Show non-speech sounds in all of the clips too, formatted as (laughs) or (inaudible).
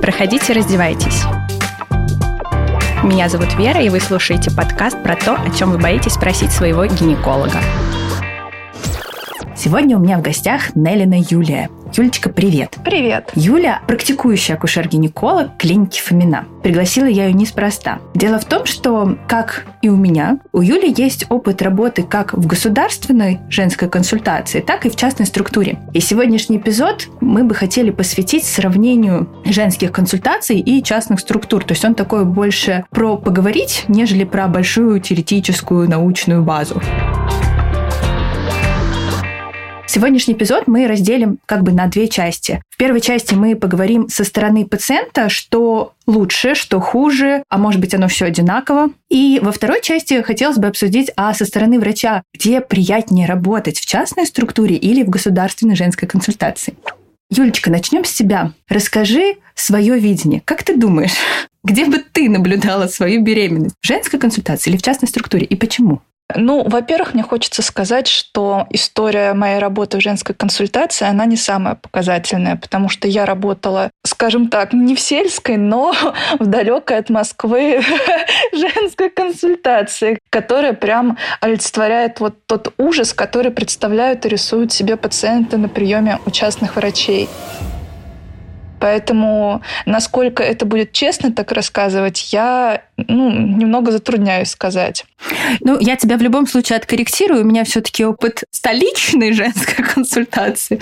Проходите, раздевайтесь. Меня зовут Вера, и вы слушаете подкаст про то, о чем вы боитесь спросить своего гинеколога. Сегодня у меня в гостях Неллина Юлия. Юлечка, привет. Привет. Юля – практикующий акушер-гинеколог клиники Фомина. Пригласила я ее неспроста. Дело в том, что, как и у меня, у Юли есть опыт работы как в государственной женской консультации, так и в частной структуре. И сегодняшний эпизод мы бы хотели посвятить сравнению женских консультаций и частных структур. То есть он такой больше про поговорить, нежели про большую теоретическую научную базу. Сегодняшний эпизод мы разделим как бы на две части. В первой части мы поговорим со стороны пациента, что лучше, что хуже, а может быть оно все одинаково. И во второй части хотелось бы обсудить, а со стороны врача, где приятнее работать, в частной структуре или в государственной женской консультации. Юлечка, начнем с тебя. Расскажи свое видение. Как ты думаешь, (laughs) где бы ты наблюдала свою беременность? В женской консультации или в частной структуре? И почему? Ну, во-первых, мне хочется сказать, что история моей работы в женской консультации, она не самая показательная, потому что я работала, скажем так, не в сельской, но (laughs) в далекой от Москвы (laughs) женской консультации, которая прям олицетворяет вот тот ужас, который представляют и рисуют себе пациенты на приеме у частных врачей. Поэтому насколько это будет честно так рассказывать, я ну, немного затрудняюсь сказать. Ну, я тебя в любом случае откорректирую. У меня все-таки опыт столичной женской (laughs) консультации.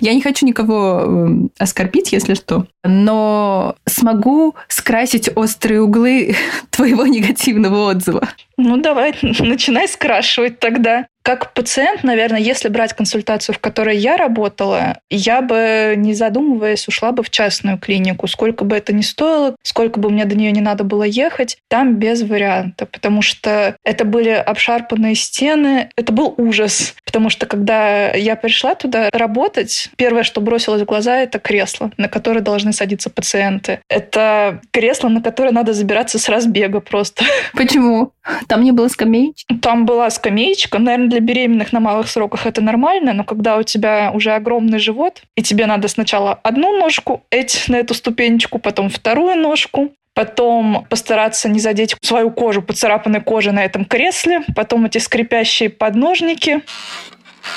Я не хочу никого эм, оскорбить, если что. Но смогу скрасить острые углы (laughs) твоего негативного отзыва. Ну, давай, (laughs) начинай скрашивать тогда. Как пациент, наверное, если брать консультацию, в которой я работала, я бы, не задумываясь, ушла бы в частную клинику. Сколько бы это ни стоило, сколько бы мне до нее не надо было ехать, там без варианта. Потому что это были обшарпанные стены, это был ужас. Потому что когда я пришла туда работать, первое, что бросилось в глаза, это кресло, на которое должны садиться пациенты. Это кресло, на которое надо забираться с разбега просто. (laughs) Почему? Там не было скамеечки? Там была скамеечка. Наверное, для беременных на малых сроках это нормально, но когда у тебя уже огромный живот, и тебе надо сначала одну ножку эть на эту ступенечку, потом вторую ножку, потом постараться не задеть свою кожу, поцарапанной кожей на этом кресле, потом эти скрипящие подножники.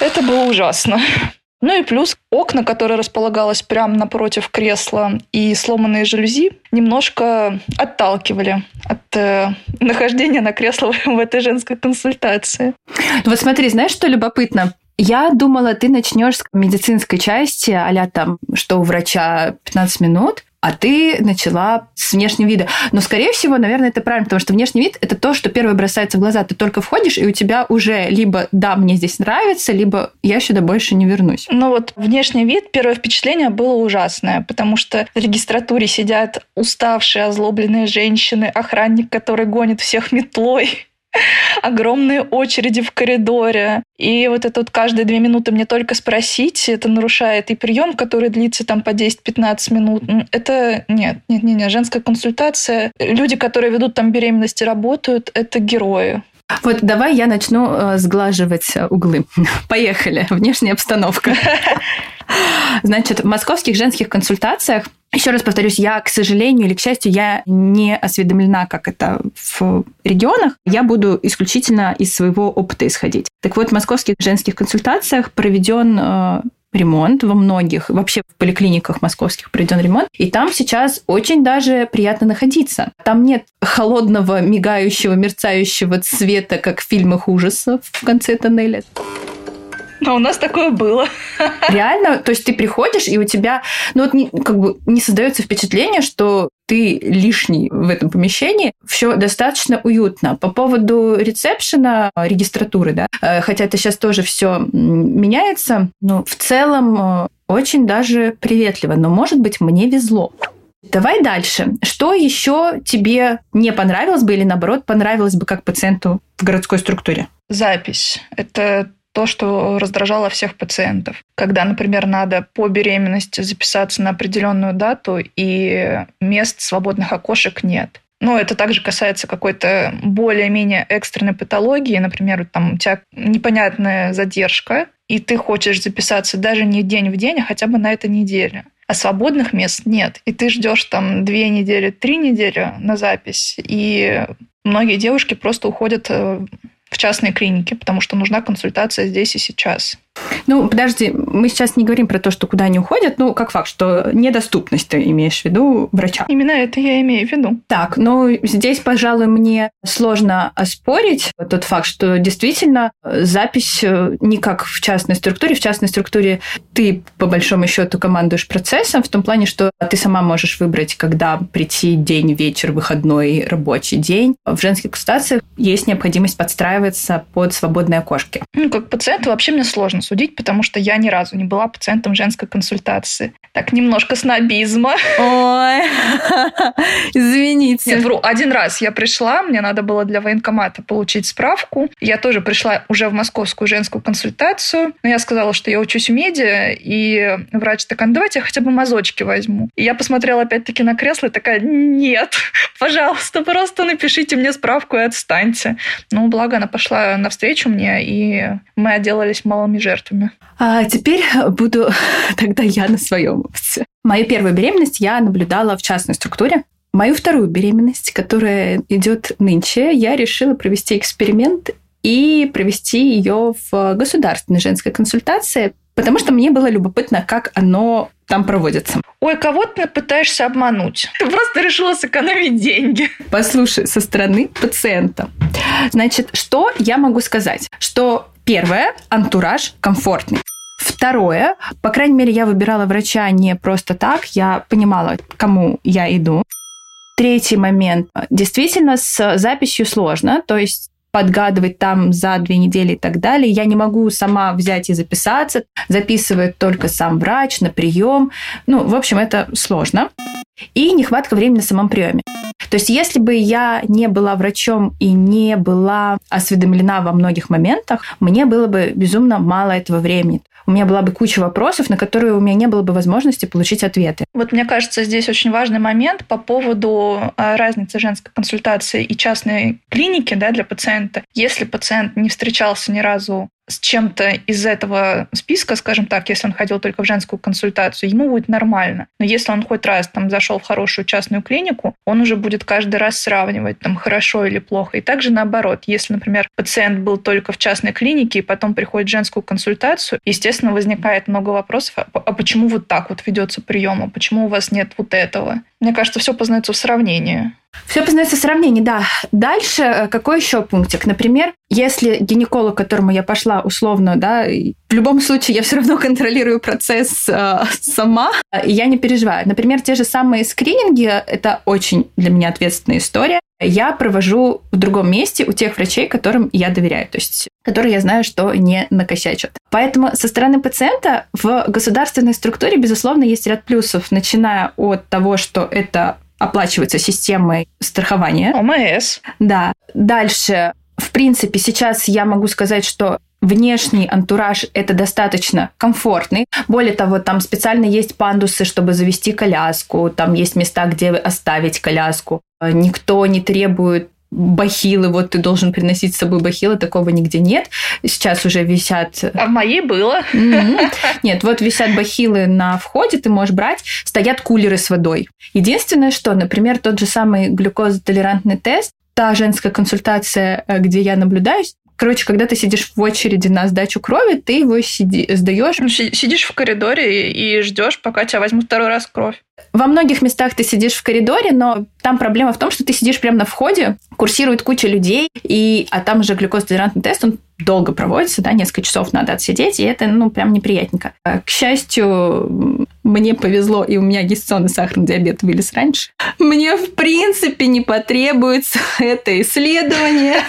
Это было ужасно. Ну и плюс окна, которые располагалось прямо напротив кресла, и сломанные жалюзи немножко отталкивали от э, нахождения на кресло (laughs) в этой женской консультации. Вот смотри, знаешь, что любопытно? Я думала, ты начнешь с медицинской части, а там, что у врача 15 минут, а ты начала с внешнего вида. Но, скорее всего, наверное, это правильно, потому что внешний вид – это то, что первое бросается в глаза. Ты только входишь, и у тебя уже либо «да, мне здесь нравится», либо «я сюда больше не вернусь». Ну вот внешний вид, первое впечатление было ужасное, потому что в регистратуре сидят уставшие, озлобленные женщины, охранник, который гонит всех метлой, огромные очереди в коридоре. И вот это вот каждые две минуты мне только спросить, это нарушает и прием, который длится там по 10-15 минут. Это нет, нет, нет, нет, женская консультация. Люди, которые ведут там беременности, работают, это герои. Вот давай я начну э, сглаживать углы. (laughs) Поехали. Внешняя обстановка. (laughs) Значит, в московских женских консультациях еще раз повторюсь, я, к сожалению или к счастью, я не осведомлена, как это в регионах. Я буду исключительно из своего опыта исходить. Так вот, в московских женских консультациях проведен э, ремонт во многих, вообще в поликлиниках московских проведен ремонт, и там сейчас очень даже приятно находиться. Там нет холодного, мигающего, мерцающего цвета, как в фильмах ужасов в конце тоннеля. А у нас такое было. (laughs) Реально, то есть ты приходишь, и у тебя, ну вот не, как бы не создается впечатление, что ты лишний в этом помещении, все достаточно уютно. По поводу ресепшена, регистратуры, да, э, хотя это сейчас тоже все меняется, но в целом э, очень даже приветливо. Но, может быть, мне везло. Давай дальше. Что еще тебе не понравилось бы или, наоборот, понравилось бы как пациенту в городской структуре? Запись. Это то, что раздражало всех пациентов. Когда, например, надо по беременности записаться на определенную дату, и мест свободных окошек нет. Но это также касается какой-то более-менее экстренной патологии. Например, там у тебя непонятная задержка, и ты хочешь записаться даже не день в день, а хотя бы на этой неделе. А свободных мест нет. И ты ждешь там две недели, три недели на запись. И многие девушки просто уходят э, в частные клиники, потому что нужна консультация здесь и сейчас. Ну, подожди, мы сейчас не говорим про то, что куда они уходят, ну, как факт, что недоступность ты имеешь в виду врача. Именно это я имею в виду. Так, ну, здесь, пожалуй, мне сложно оспорить тот факт, что действительно запись э, не как в частной структуре. В частной структуре ты, по большому счету, командуешь процессом в том плане, что ты сама можешь выбрать, когда прийти день, вечер, выходной, рабочий день. В женских консультациях есть необходимость подстраиваться под свободные окошки. Ну, как пациенту вообще мне сложно судить, потому что я ни разу не была пациентом женской консультации. Так, немножко снобизма. Ой, (laughs) извините. Нет, вру. Один раз я пришла, мне надо было для военкомата получить справку. Я тоже пришла уже в московскую женскую консультацию. Но я сказала, что я учусь в медиа, и врач такая, ну, давайте я хотя бы мазочки возьму. И я посмотрела опять-таки на кресло и такая, нет, (laughs) пожалуйста, просто напишите мне справку и отстаньте. Ну, благо она пошла навстречу мне, и мы отделались малыми жертвами. А теперь буду (laughs) тогда я на своем опыте. Мою первую беременность я наблюдала в частной структуре. Мою вторую беременность, которая идет нынче, я решила провести эксперимент и провести ее в государственной женской консультации, потому что мне было любопытно, как оно там проводится. Ой, кого ты пытаешься обмануть? Ты просто решила сэкономить деньги. Послушай, со стороны пациента. Значит, что я могу сказать? Что первое, антураж комфортный. Второе, по крайней мере, я выбирала врача не просто так, я понимала, к кому я иду. Третий момент. Действительно, с записью сложно, то есть подгадывать там за две недели и так далее. Я не могу сама взять и записаться. Записывает только сам врач на прием. Ну, в общем, это сложно. И нехватка времени на самом приеме. То есть, если бы я не была врачом и не была осведомлена во многих моментах, мне было бы безумно мало этого времени у меня была бы куча вопросов, на которые у меня не было бы возможности получить ответы. Вот мне кажется, здесь очень важный момент по поводу а, разницы женской консультации и частной клиники да, для пациента. Если пациент не встречался ни разу с чем-то из этого списка, скажем так, если он ходил только в женскую консультацию, ему будет нормально. Но если он хоть раз там зашел в хорошую частную клинику, он уже будет каждый раз сравнивать, там, хорошо или плохо. И также наоборот, если, например, пациент был только в частной клинике и потом приходит в женскую консультацию, естественно, возникает много вопросов, а, а почему вот так вот ведется прием, а почему у вас нет вот этого? Мне кажется, все познается в сравнении. Все познается в сравнении, да. Дальше э, какой еще пунктик? Например, если гинеколог, к которому я пошла условно, да, в любом случае я все равно (laughs) контролирую процесс э, сама, и я не переживаю. Например, те же самые скрининги, это очень для меня ответственная история. Я провожу в другом месте у тех врачей, которым я доверяю, то есть которые я знаю, что не накосячат. Поэтому со стороны пациента в государственной структуре, безусловно, есть ряд плюсов, начиная от того, что это оплачивается системой страхования. ОМС. Да. Дальше, в принципе, сейчас я могу сказать, что внешний антураж это достаточно комфортный. Более того, там специально есть пандусы, чтобы завести коляску, там есть места, где оставить коляску. Никто не требует бахилы, вот ты должен приносить с собой бахилы, такого нигде нет. Сейчас уже висят... А в моей было. Mm-hmm. (laughs) Нет, вот висят бахилы на входе, ты можешь брать, стоят кулеры с водой. Единственное, что, например, тот же самый глюкозотолерантный тест, та женская консультация, э, где я наблюдаюсь, Короче, когда ты сидишь в очереди на сдачу крови, ты его сиди, сдаешь. Ну, сидишь в коридоре и ждешь, пока тебя возьмут второй раз кровь. Во многих местах ты сидишь в коридоре, но там проблема в том, что ты сидишь прямо на входе, курсирует куча людей, и, а там же глюкозотолерантный тест, он долго проводится, да, несколько часов надо отсидеть, и это, ну, прям неприятненько. А, к счастью, мне повезло, и у меня гестационный сахарный диабет вылез раньше. Мне, в принципе, не потребуется это исследование. (laughs)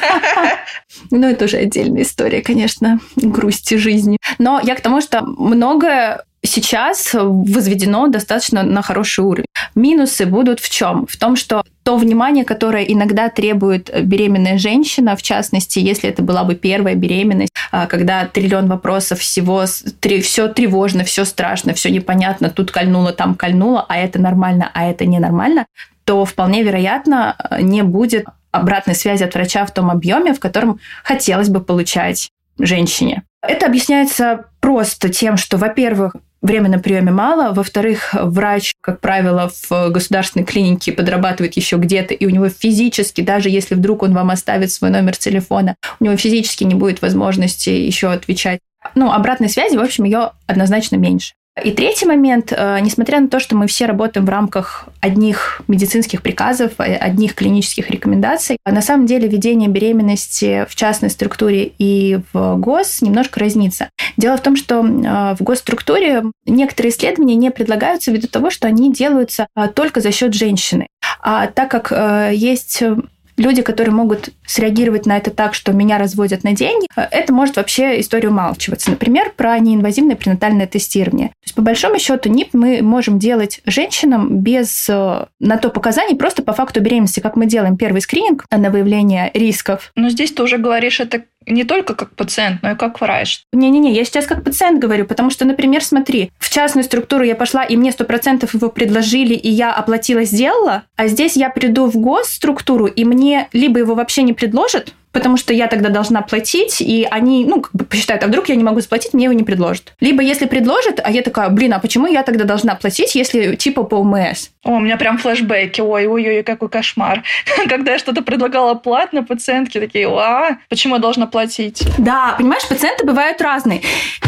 Ну, это уже отдельная история, конечно, грусти жизни. Но я к тому, что многое сейчас возведено достаточно на хороший уровень. Минусы будут в чем? В том, что то внимание, которое иногда требует беременная женщина, в частности, если это была бы первая беременность, а, когда триллион вопросов всего, все тревожно, все страшно, все непонятно, тут кольнуло, там кольнуло, а это нормально, а это ненормально, то вполне вероятно не будет обратной связи от врача в том объеме, в котором хотелось бы получать женщине. Это объясняется просто тем, что, во-первых, Время на приеме мало. Во-вторых, врач, как правило, в государственной клинике подрабатывает еще где-то, и у него физически, даже если вдруг он вам оставит свой номер телефона, у него физически не будет возможности еще отвечать. Ну, обратной связи, в общем, ее однозначно меньше. И третий момент, э, несмотря на то, что мы все работаем в рамках одних медицинских приказов, э, одних клинических рекомендаций, на самом деле ведение беременности в частной структуре и в ГОС немножко разнится. Дело в том, что э, в госструктуре некоторые исследования не предлагаются ввиду того, что они делаются только за счет женщины. А так как есть люди, которые могут среагировать на это так, что меня разводят на деньги, это может вообще историю умалчиваться. Например, про неинвазивное пренатальное тестирование. То есть, по большому счету, НИП мы можем делать женщинам без э, на то показаний, просто по факту беременности, как мы делаем первый скрининг на выявление рисков. Но здесь ты уже говоришь, это не только как пациент, но и как врач. Не-не-не, я сейчас как пациент говорю, потому что, например, смотри, в частную структуру я пошла, и мне сто процентов его предложили, и я оплатила, сделала, а здесь я приду в госструктуру, и мне либо его вообще не предложат, потому что я тогда должна платить, и они, ну, как бы посчитают, а вдруг я не могу заплатить, мне его не предложат. Либо если предложат, а я такая, блин, а почему я тогда должна платить, если типа по УМС? О, у меня прям флешбеки, ой-ой-ой, какой кошмар. (laughs) Когда я что-то предлагала платно, пациентки такие, а, почему я должна платить? Да, понимаешь, пациенты бывают разные.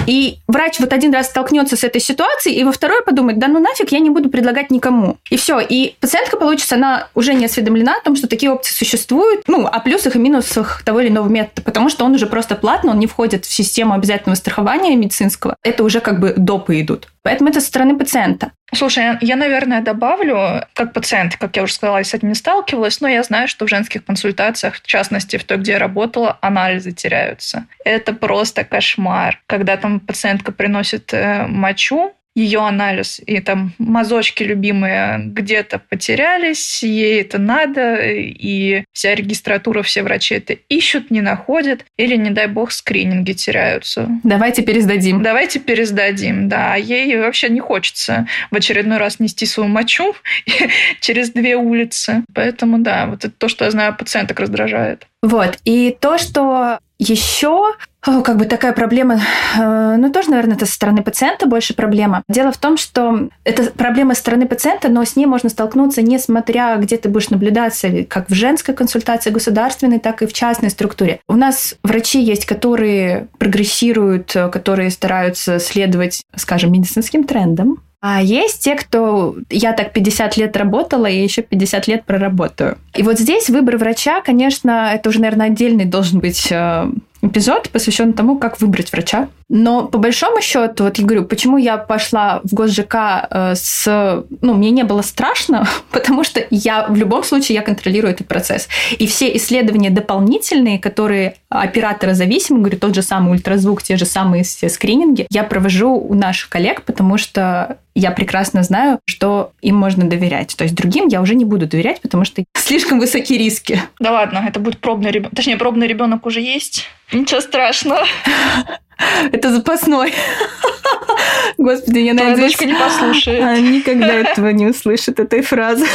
И врач вот один раз столкнется с этой ситуацией, и во второй подумает, да ну нафиг, я не буду предлагать никому. И все. И пациентка, получится, она уже не осведомлена о том, что такие опции существуют, ну, о плюсах и минусах того или иного метода, потому что он уже просто платный, он не входит в систему обязательного страхования медицинского. Это уже как бы допы идут. Поэтому это со стороны пациента. Слушай, я, наверное, добавлю, как пациент, как я уже сказала, я с этим не сталкивалась, но я знаю, что в женских консультациях, в частности, в той, где я работала, анализы теряются. Это просто кошмар. Когда там пациентка приносит э, мочу, ее анализ, и там мазочки любимые где-то потерялись, ей это надо, и вся регистратура, все врачи это ищут, не находят, или, не дай бог, скрининги теряются. Давайте пересдадим. Давайте пересдадим, да. Ей вообще не хочется в очередной раз нести свою мочу (laughs) через две улицы. Поэтому, да, вот это то, что я знаю, пациенток раздражает. Вот. И то, что еще как бы такая проблема, э, ну тоже, наверное, это со стороны пациента больше проблема. Дело в том, что это проблема со стороны пациента, но с ней можно столкнуться, несмотря где ты будешь наблюдаться, как в женской консультации государственной, так и в частной структуре. У нас врачи есть, которые прогрессируют, которые стараются следовать, скажем, медицинским трендам, а есть те, кто я так 50 лет работала и еще 50 лет проработаю. И вот здесь выбор врача, конечно, это уже, наверное, отдельный должен быть э, эпизод, посвящен тому, как выбрать врача. Но по большому счету, вот я говорю, почему я пошла в ГосЖК э, с... Ну, мне не было страшно, (laughs) потому что я в любом случае я контролирую этот процесс. И все исследования дополнительные, которые оператора зависимы, говорю, тот же самый ультразвук, те же самые все скрининги, я провожу у наших коллег, потому что я прекрасно знаю, что им можно доверять. То есть другим я уже не буду доверять, потому что (laughs) слишком высокие риски. Да ладно, это будет пробный ребенок. Точнее, пробный ребенок уже есть. Ничего страшного. (laughs) (laughs) Это запасной. (laughs) Господи, я Твоя надеюсь... дочка не послушает. (laughs) Никогда этого не услышит, этой фразы.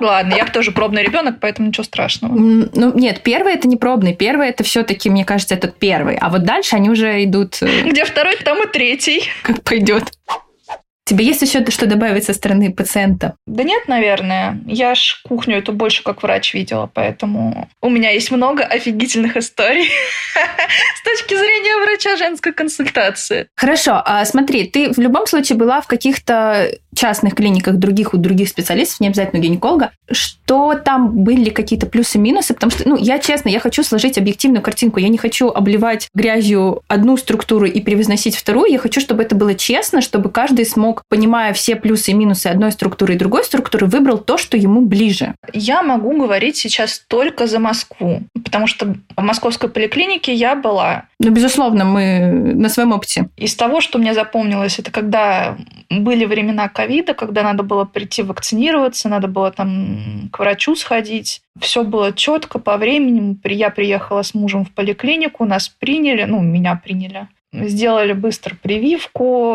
Ладно, я тоже пробный ребенок, поэтому ничего страшного. Ну, нет, первый это не пробный. Первый это все-таки, мне кажется, этот первый. А вот дальше они уже идут... Э, Где второй, там и третий. Как пойдет. Тебе есть еще что добавить со стороны пациента? Да нет, наверное. Я ж кухню эту больше как врач видела, поэтому у меня есть много офигительных историй (laughs) с точки зрения врача женской консультации. Хорошо, а смотри, ты в любом случае была в каких-то частных клиниках других у других специалистов, не обязательно гинеколога, что там были какие-то плюсы-минусы, потому что, ну, я честно, я хочу сложить объективную картинку, я не хочу обливать грязью одну структуру и превозносить вторую, я хочу, чтобы это было честно, чтобы каждый смог, понимая все плюсы и минусы одной структуры и другой структуры, выбрал то, что ему ближе. Я могу говорить сейчас только за Москву, потому что в московской поликлинике я была. Ну, безусловно, мы на своем опыте. Из того, что мне запомнилось, это когда были времена ковида, когда надо было прийти вакцинироваться, надо было там к врачу сходить. Все было четко по времени. Я приехала с мужем в поликлинику, нас приняли, ну, меня приняли. Сделали быстро прививку,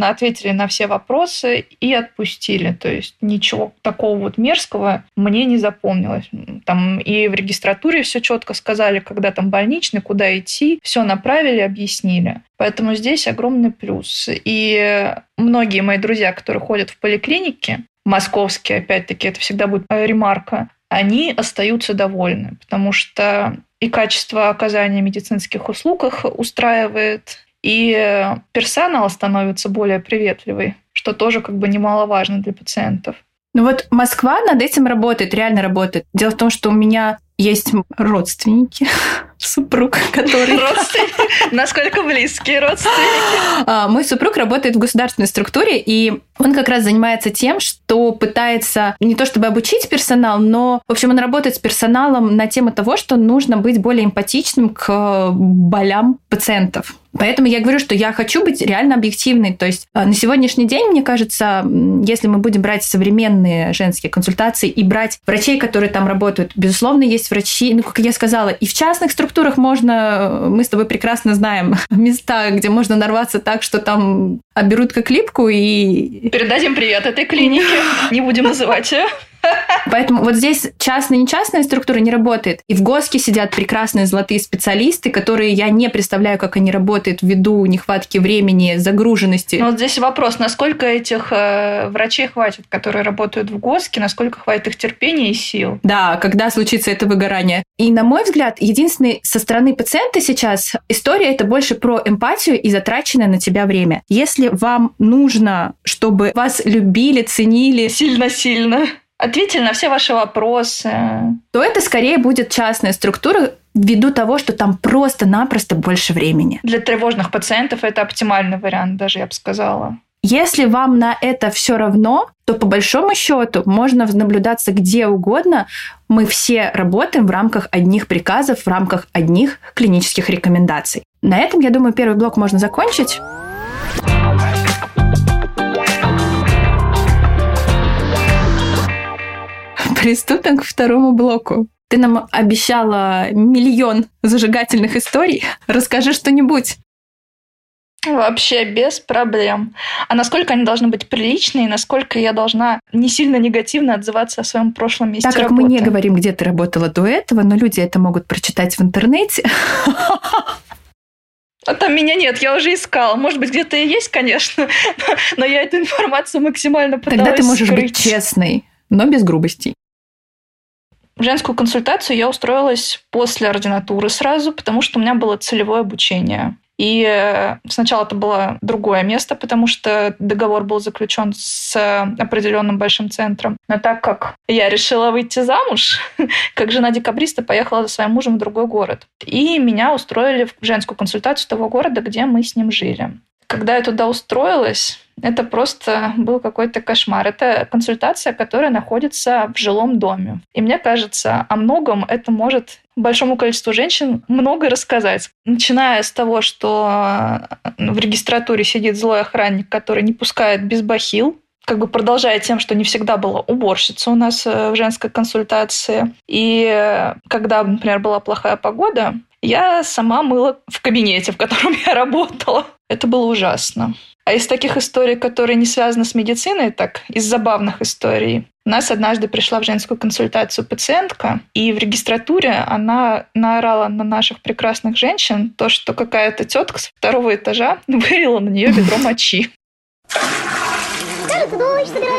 ответили на все вопросы и отпустили. То есть ничего такого вот мерзкого мне не запомнилось. Там и в регистратуре все четко сказали, когда там больничный, куда идти, все направили, объяснили. Поэтому здесь огромный плюс. И многие мои друзья, которые ходят в поликлинике, московские, опять-таки, это всегда будет ремарка, они остаются довольны, потому что и качество оказания медицинских услуг их устраивает, и персонал становится более приветливый, что тоже как бы немаловажно для пациентов. Ну вот Москва над этим работает, реально работает. Дело в том, что у меня есть родственники, (laughs) супруг, (laughs) который... Родственники? Насколько близкие родственники? А, мой супруг работает в государственной структуре, и он как раз занимается тем, что пытается не то чтобы обучить персонал, но, в общем, он работает с персоналом на тему того, что нужно быть более эмпатичным к болям пациентов. Поэтому я говорю, что я хочу быть реально объективной. То есть э, на сегодняшний день, мне кажется, если мы будем брать современные женские консультации и брать врачей, которые там работают, безусловно, есть врачи, ну, как я сказала, и в частных структурах можно, э, мы с тобой прекрасно знаем (laughs) места, где можно нарваться так, что там берут как липку и... Передадим привет этой клинике, (laughs) не будем называть ее. Поэтому вот здесь частная и нечастная структура не работает. И в ГОСКе сидят прекрасные золотые специалисты, которые я не представляю, как они работают ввиду нехватки времени, загруженности. Но вот здесь вопрос, насколько этих э, врачей хватит, которые работают в ГОСКе, насколько хватит их терпения и сил? Да, когда случится это выгорание. И, на мой взгляд, единственный со стороны пациента сейчас история это больше про эмпатию и затраченное на тебя время. Если вам нужно, чтобы вас любили, ценили... Сильно-сильно ответили на все ваши вопросы. То это скорее будет частная структура, ввиду того, что там просто-напросто больше времени. Для тревожных пациентов это оптимальный вариант, даже я бы сказала. Если вам на это все равно, то по большому счету можно наблюдаться где угодно. Мы все работаем в рамках одних приказов, в рамках одних клинических рекомендаций. На этом, я думаю, первый блок можно закончить. Приступим к второму блоку. Ты нам обещала миллион зажигательных историй. Расскажи что-нибудь. Вообще без проблем. А насколько они должны быть приличные, насколько я должна не сильно негативно отзываться о своем прошлом месте Так как работы. мы не говорим, где ты работала до этого, но люди это могут прочитать в интернете. (laughs) А там меня нет, я уже искала. Может быть, где-то и есть, конечно, (laughs) но я эту информацию максимально пыталась Тогда ты можешь скрыть. быть честной, но без грубостей. В женскую консультацию я устроилась после ординатуры сразу, потому что у меня было целевое обучение. И э, сначала это было другое место, потому что договор был заключен с определенным большим центром. Но так как я решила выйти замуж, (laughs) как жена декабриста поехала за своим мужем в другой город. И меня устроили в женскую консультацию того города, где мы с ним жили. Когда я туда устроилась, это просто был какой-то кошмар. Это консультация, которая находится в жилом доме. И мне кажется, о многом это может большому количеству женщин много рассказать. Начиная с того, что в регистратуре сидит злой охранник, который не пускает без бахил, как бы продолжая тем, что не всегда была уборщица у нас э, в женской консультации. И э, когда, например, была плохая погода, я сама мыла в кабинете, в котором я работала. Это было ужасно. А из таких историй, которые не связаны с медициной, так из забавных историй, у нас однажды пришла в женскую консультацию пациентка, и в регистратуре она наорала на наших прекрасных женщин то, что какая-то тетка с второго этажа (laughs) вылила на нее ведро мочи.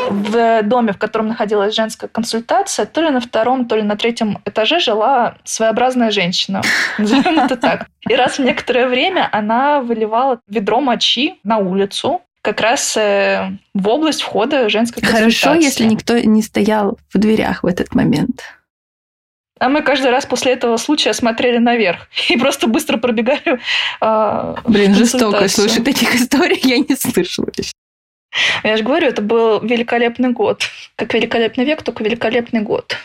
В доме, в котором находилась женская консультация, то ли на втором, то ли на третьем этаже жила своеобразная женщина. (laughs) Назовем это так. И раз в некоторое время она выливала ведро мочи на улицу, как раз э, в область входа женской консультации. Хорошо, если никто не стоял в дверях в этот момент. А мы каждый раз после этого случая смотрели наверх и просто быстро пробегали. Э, Блин, жестоко. Слушай, таких историй я не слышала еще. Я же говорю, это был великолепный год. Как великолепный век, только великолепный год.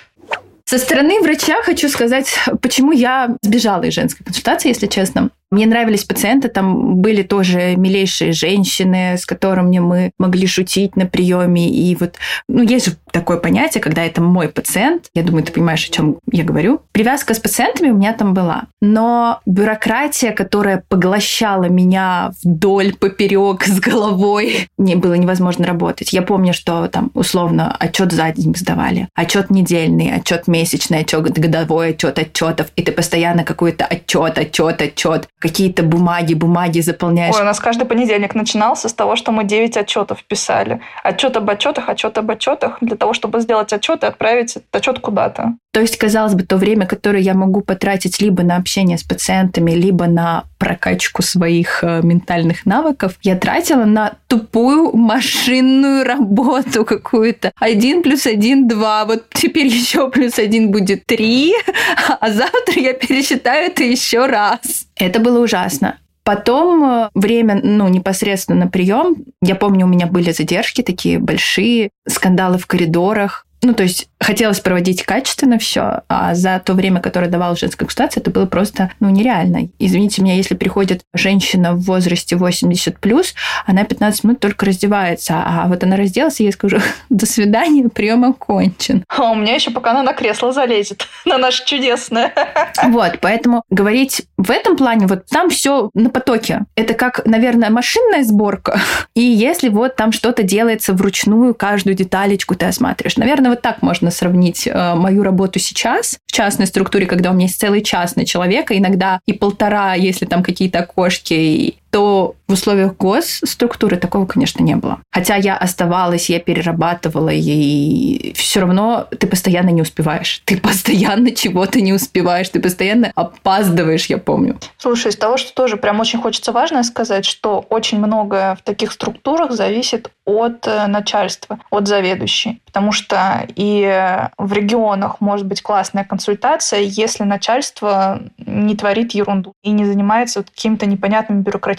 Со стороны врача хочу сказать, почему я сбежала из женской консультации, если честно. Мне нравились пациенты, там были тоже милейшие женщины, с которыми мы могли шутить на приеме. И вот, ну, есть же такое понятие, когда это мой пациент. Я думаю, ты понимаешь, о чем я говорю. Привязка с пациентами у меня там была. Но бюрократия, которая поглощала меня вдоль, поперек, с головой, не было невозможно работать. Я помню, что там условно отчет за день сдавали, отчет недельный, отчет месячный, отчет годовой, отчет отчетов, и ты постоянно какой-то отчет, отчет, отчет, какие-то бумаги, бумаги заполняешь. Ой, у нас каждый понедельник начинался с того, что мы 9 отчетов писали. Отчет об отчетах, отчет об отчетах, для того, чтобы сделать отчет и отправить отчет куда-то. То есть, казалось бы, то время, которое я могу потратить либо на общение с пациентами, либо на прокачку своих э, ментальных навыков, я тратила на тупую машинную работу какую-то. Один плюс один – два. Вот теперь еще плюс один будет три, (laughs) а завтра я пересчитаю это еще раз. Это было ужасно. Потом э, время, ну, непосредственно на прием. Я помню, у меня были задержки такие большие, скандалы в коридорах. Ну, то есть хотелось проводить качественно все, а за то время, которое давала женская консультация, это было просто, ну, нереально. Извините меня, если приходит женщина в возрасте 80 плюс, она 15 минут только раздевается, а вот она разделась, и я скажу, (laughs) до свидания, прием окончен. А у меня еще пока она на кресло залезет, (laughs) на наше чудесное. (laughs) Вот, поэтому говорить в этом плане, вот там все на потоке. Это как, наверное, машинная сборка. И если вот там что-то делается вручную, каждую деталечку ты осматриваешь, наверное, вот так можно сравнить э, мою работу сейчас. В частной структуре, когда у меня есть целый час на человека, иногда и полтора, если там какие-то окошки, то в условиях госструктуры такого, конечно, не было. Хотя я оставалась, я перерабатывала, и все равно ты постоянно не успеваешь. Ты постоянно чего-то не успеваешь, ты постоянно опаздываешь, я помню. Слушай, из того, что тоже прям очень хочется важно сказать, что очень многое в таких структурах зависит от э, начальства, от заведующей. Потому что и в регионах может быть классная консультация, если начальство не творит ерунду и не занимается вот какими-то непонятными бюрократическими,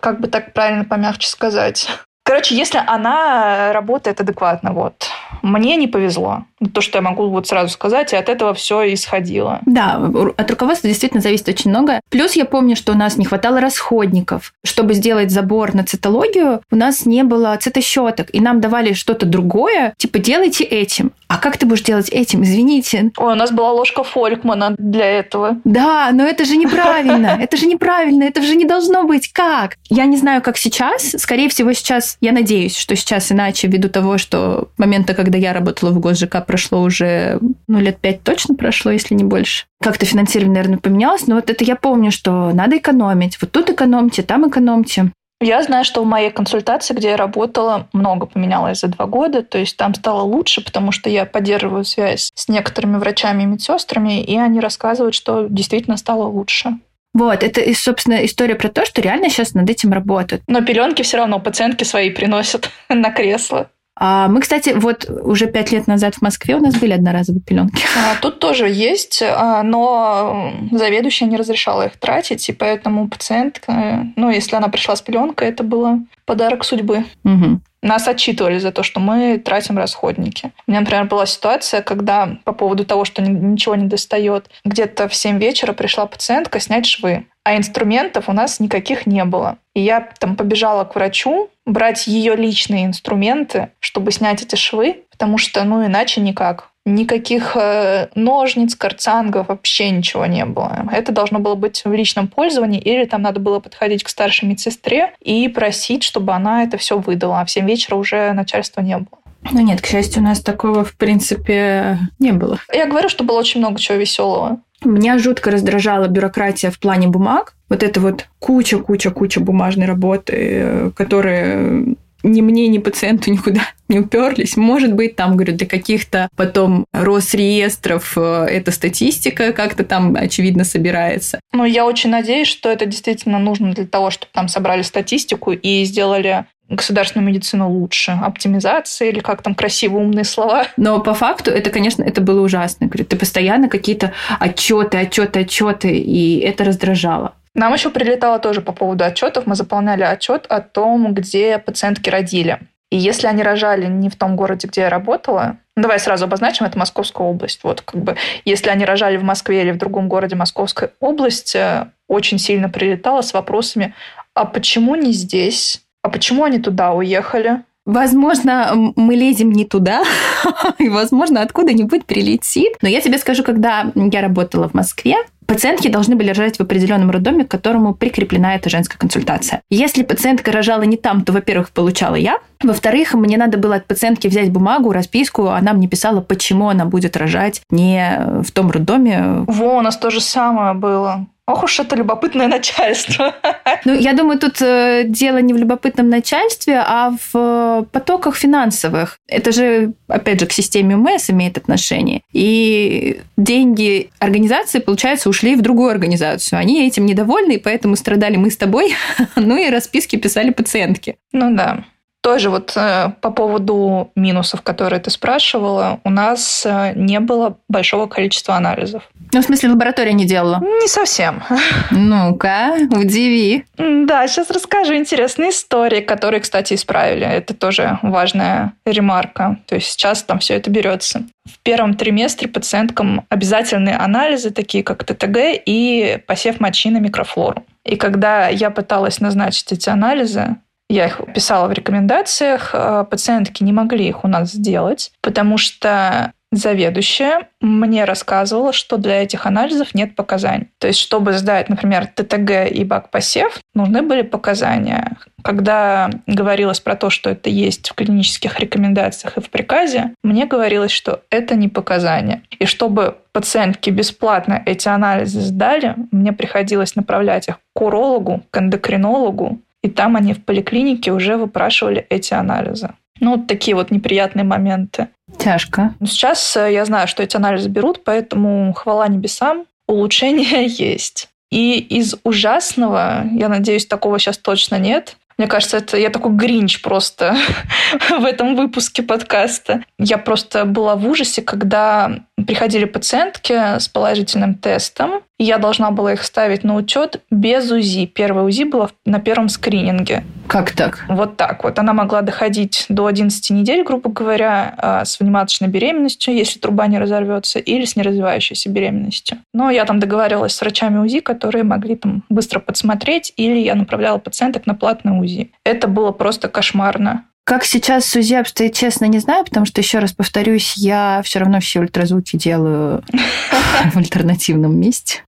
как бы так правильно помягче сказать, Короче, если она работает адекватно, вот. Мне не повезло. То, что я могу вот сразу сказать, и от этого все исходило. Да, от руководства действительно зависит очень много. Плюс я помню, что у нас не хватало расходников. Чтобы сделать забор на цитологию, у нас не было цитощеток, и нам давали что-то другое, типа делайте этим. А как ты будешь делать этим? Извините. Ой, у нас была ложка Фолькмана для этого. Да, но это же неправильно. Это же неправильно. Это же не должно быть. Как? Я не знаю, как сейчас. Скорее всего, сейчас я надеюсь, что сейчас иначе, ввиду того, что момента, когда я работала в ГосЖК, прошло уже, ну, лет пять точно прошло, если не больше. Как-то финансирование, наверное, поменялось, но вот это я помню, что надо экономить. Вот тут экономьте, там экономьте. Я знаю, что в моей консультации, где я работала, много поменялось за два года. То есть там стало лучше, потому что я поддерживаю связь с некоторыми врачами и медсестрами, и они рассказывают, что действительно стало лучше. Вот, это, собственно, история про то, что реально сейчас над этим работают. Но пеленки все равно пациентки свои приносят (laughs) на кресло. А мы, кстати, вот уже пять лет назад в Москве у нас были одноразовые пеленки. А, тут тоже есть, а, но заведующая не разрешала их тратить, и поэтому пациентка, ну, если она пришла с пеленкой, это было подарок судьбы. Угу. Нас отчитывали за то, что мы тратим расходники. У меня, например, была ситуация, когда по поводу того, что ничего не достает, где-то в 7 вечера пришла пациентка снять швы, а инструментов у нас никаких не было. И я там побежала к врачу брать ее личные инструменты, чтобы снять эти швы, потому что, ну, иначе никак. Никаких э, ножниц, карцангов, вообще ничего не было. Это должно было быть в личном пользовании, или там надо было подходить к старшей медсестре и просить, чтобы она это все выдала. А в 7 вечера уже начальства не было. Ну нет, к счастью, у нас такого, в принципе, не было. Я говорю, что было очень много чего веселого. Меня жутко раздражала бюрократия в плане бумаг. Вот это вот куча-куча-куча бумажной работы, э, которые ни мне, ни пациенту никуда не уперлись. Может быть, там, говорю, для каких-то потом Росреестров э, эта статистика как-то там, очевидно, собирается. Ну, я очень надеюсь, что это действительно нужно для того, чтобы там собрали статистику и сделали государственную медицину лучше, оптимизация или как там красиво умные слова. Но по факту это, конечно, это было ужасно. Говорю, ты постоянно какие-то отчеты, отчеты, отчеты, и это раздражало. Нам еще прилетало тоже по поводу отчетов. Мы заполняли отчет о том, где пациентки родили. И если они рожали не в том городе, где я работала, Давай сразу обозначим, это Московская область. Вот как бы, если они рожали в Москве или в другом городе Московской области, очень сильно прилетало с вопросами, а почему не здесь? А почему они туда уехали? Возможно, мы лезем не туда, (laughs) и, возможно, откуда-нибудь прилетит. Но я тебе скажу, когда я работала в Москве, пациентки должны были рожать в определенном роддоме, к которому прикреплена эта женская консультация. Если пациентка рожала не там, то, во-первых, получала я, во-вторых, мне надо было от пациентки взять бумагу, расписку, она мне писала, почему она будет рожать не в том роддоме. Во, у нас то же самое было. Ох уж это любопытное начальство. (laughs) Ну, я думаю, тут э, дело не в любопытном начальстве, а в э, потоках финансовых. Это же, опять же, к системе УМС имеет отношение. И деньги организации, получается, ушли в другую организацию. Они этим недовольны, и поэтому страдали мы с тобой, (laughs) ну и расписки писали пациентки. Ну да. Тоже вот э, по поводу минусов, которые ты спрашивала, у нас э, не было большого количества анализов. Ну, в смысле, лаборатория не делала? Не совсем. (laughs) Ну-ка, удиви. Да, сейчас расскажу интересные истории, которые, кстати, исправили. Это тоже важная ремарка. То есть сейчас там все это берется. В первом триместре пациенткам обязательные анализы, такие как ТТГ и посев мочи на микрофлору. И когда я пыталась назначить эти анализы, я их писала в рекомендациях, э, пациентки не могли их у нас сделать, потому что заведующая мне рассказывала, что для этих анализов нет показаний. То есть, чтобы сдать, например, ТТГ и БАК-посев, нужны были показания. Когда говорилось про то, что это есть в клинических рекомендациях и в приказе, мне говорилось, что это не показания. И чтобы пациентки бесплатно эти анализы сдали, мне приходилось направлять их к урологу, к эндокринологу, и там они в поликлинике уже выпрашивали эти анализы. Ну, вот такие вот неприятные моменты. Тяжко. Сейчас э, я знаю, что эти анализы берут, поэтому хвала небесам, улучшения (laughs) есть. И из ужасного, я надеюсь, такого сейчас точно нет, мне кажется, это я такой гринч просто (laughs) в этом выпуске подкаста. Я просто была в ужасе, когда приходили пациентки с положительным тестом, и я должна была их ставить на учет без УЗИ. Первое УЗИ было на первом скрининге. Как так? Вот так вот. Она могла доходить до 11 недель, грубо говоря, а, с внематочной беременностью, если труба не разорвется, или с неразвивающейся беременностью. Но я там договаривалась с врачами УЗИ, которые могли там быстро подсмотреть, или я направляла пациенток на платное УЗИ. Это было просто кошмарно. Как сейчас с УЗИ обстоит, честно, не знаю, потому что, еще раз повторюсь, я все равно все ультразвуки делаю (laughs) в альтернативном месте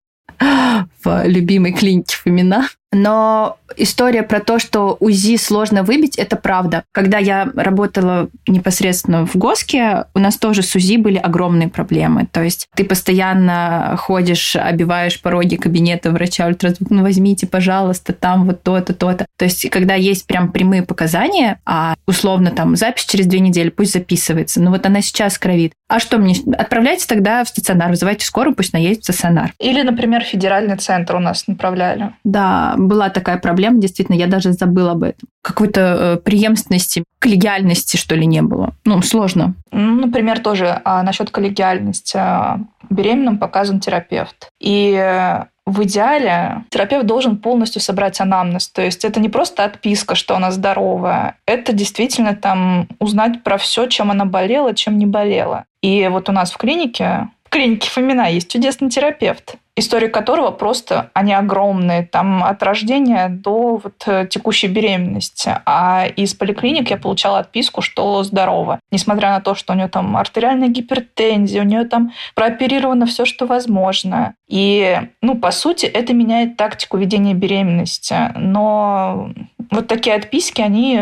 в любимой клинике Фомина. Но история про то, что УЗИ сложно выбить, это правда. Когда я работала непосредственно в ГОСКе, у нас тоже с УЗИ были огромные проблемы. То есть ты постоянно ходишь, обиваешь пороги кабинета врача ультразвук, ну возьмите, пожалуйста, там вот то-то, то-то. То есть когда есть прям прямые показания, а условно там запись через две недели, пусть записывается. Ну вот она сейчас кровит. А что мне? Отправляйте тогда в стационар, вызывайте скорую, пусть она едет в стационар. Или, например, федеральный центр у нас направляли. Да, была такая проблема, действительно, я даже забыла об этом. Какой-то э, преемственности, коллегиальности, что ли, не было. Ну, сложно. Ну, например, тоже а, насчет коллегиальности. А, беременным показан терапевт. И э, в идеале терапевт должен полностью собрать анамнез. То есть это не просто отписка, что она здоровая, это действительно там узнать про все, чем она болела, чем не болела. И вот у нас в клинике, в клинике Фомина есть чудесный терапевт истории которого просто, они огромные, там от рождения до вот э, текущей беременности. А из поликлиник я получала отписку, что здорово. Несмотря на то, что у нее там артериальная гипертензия, у нее там прооперировано все, что возможно. И, ну, по сути, это меняет тактику ведения беременности. Но вот такие отписки, они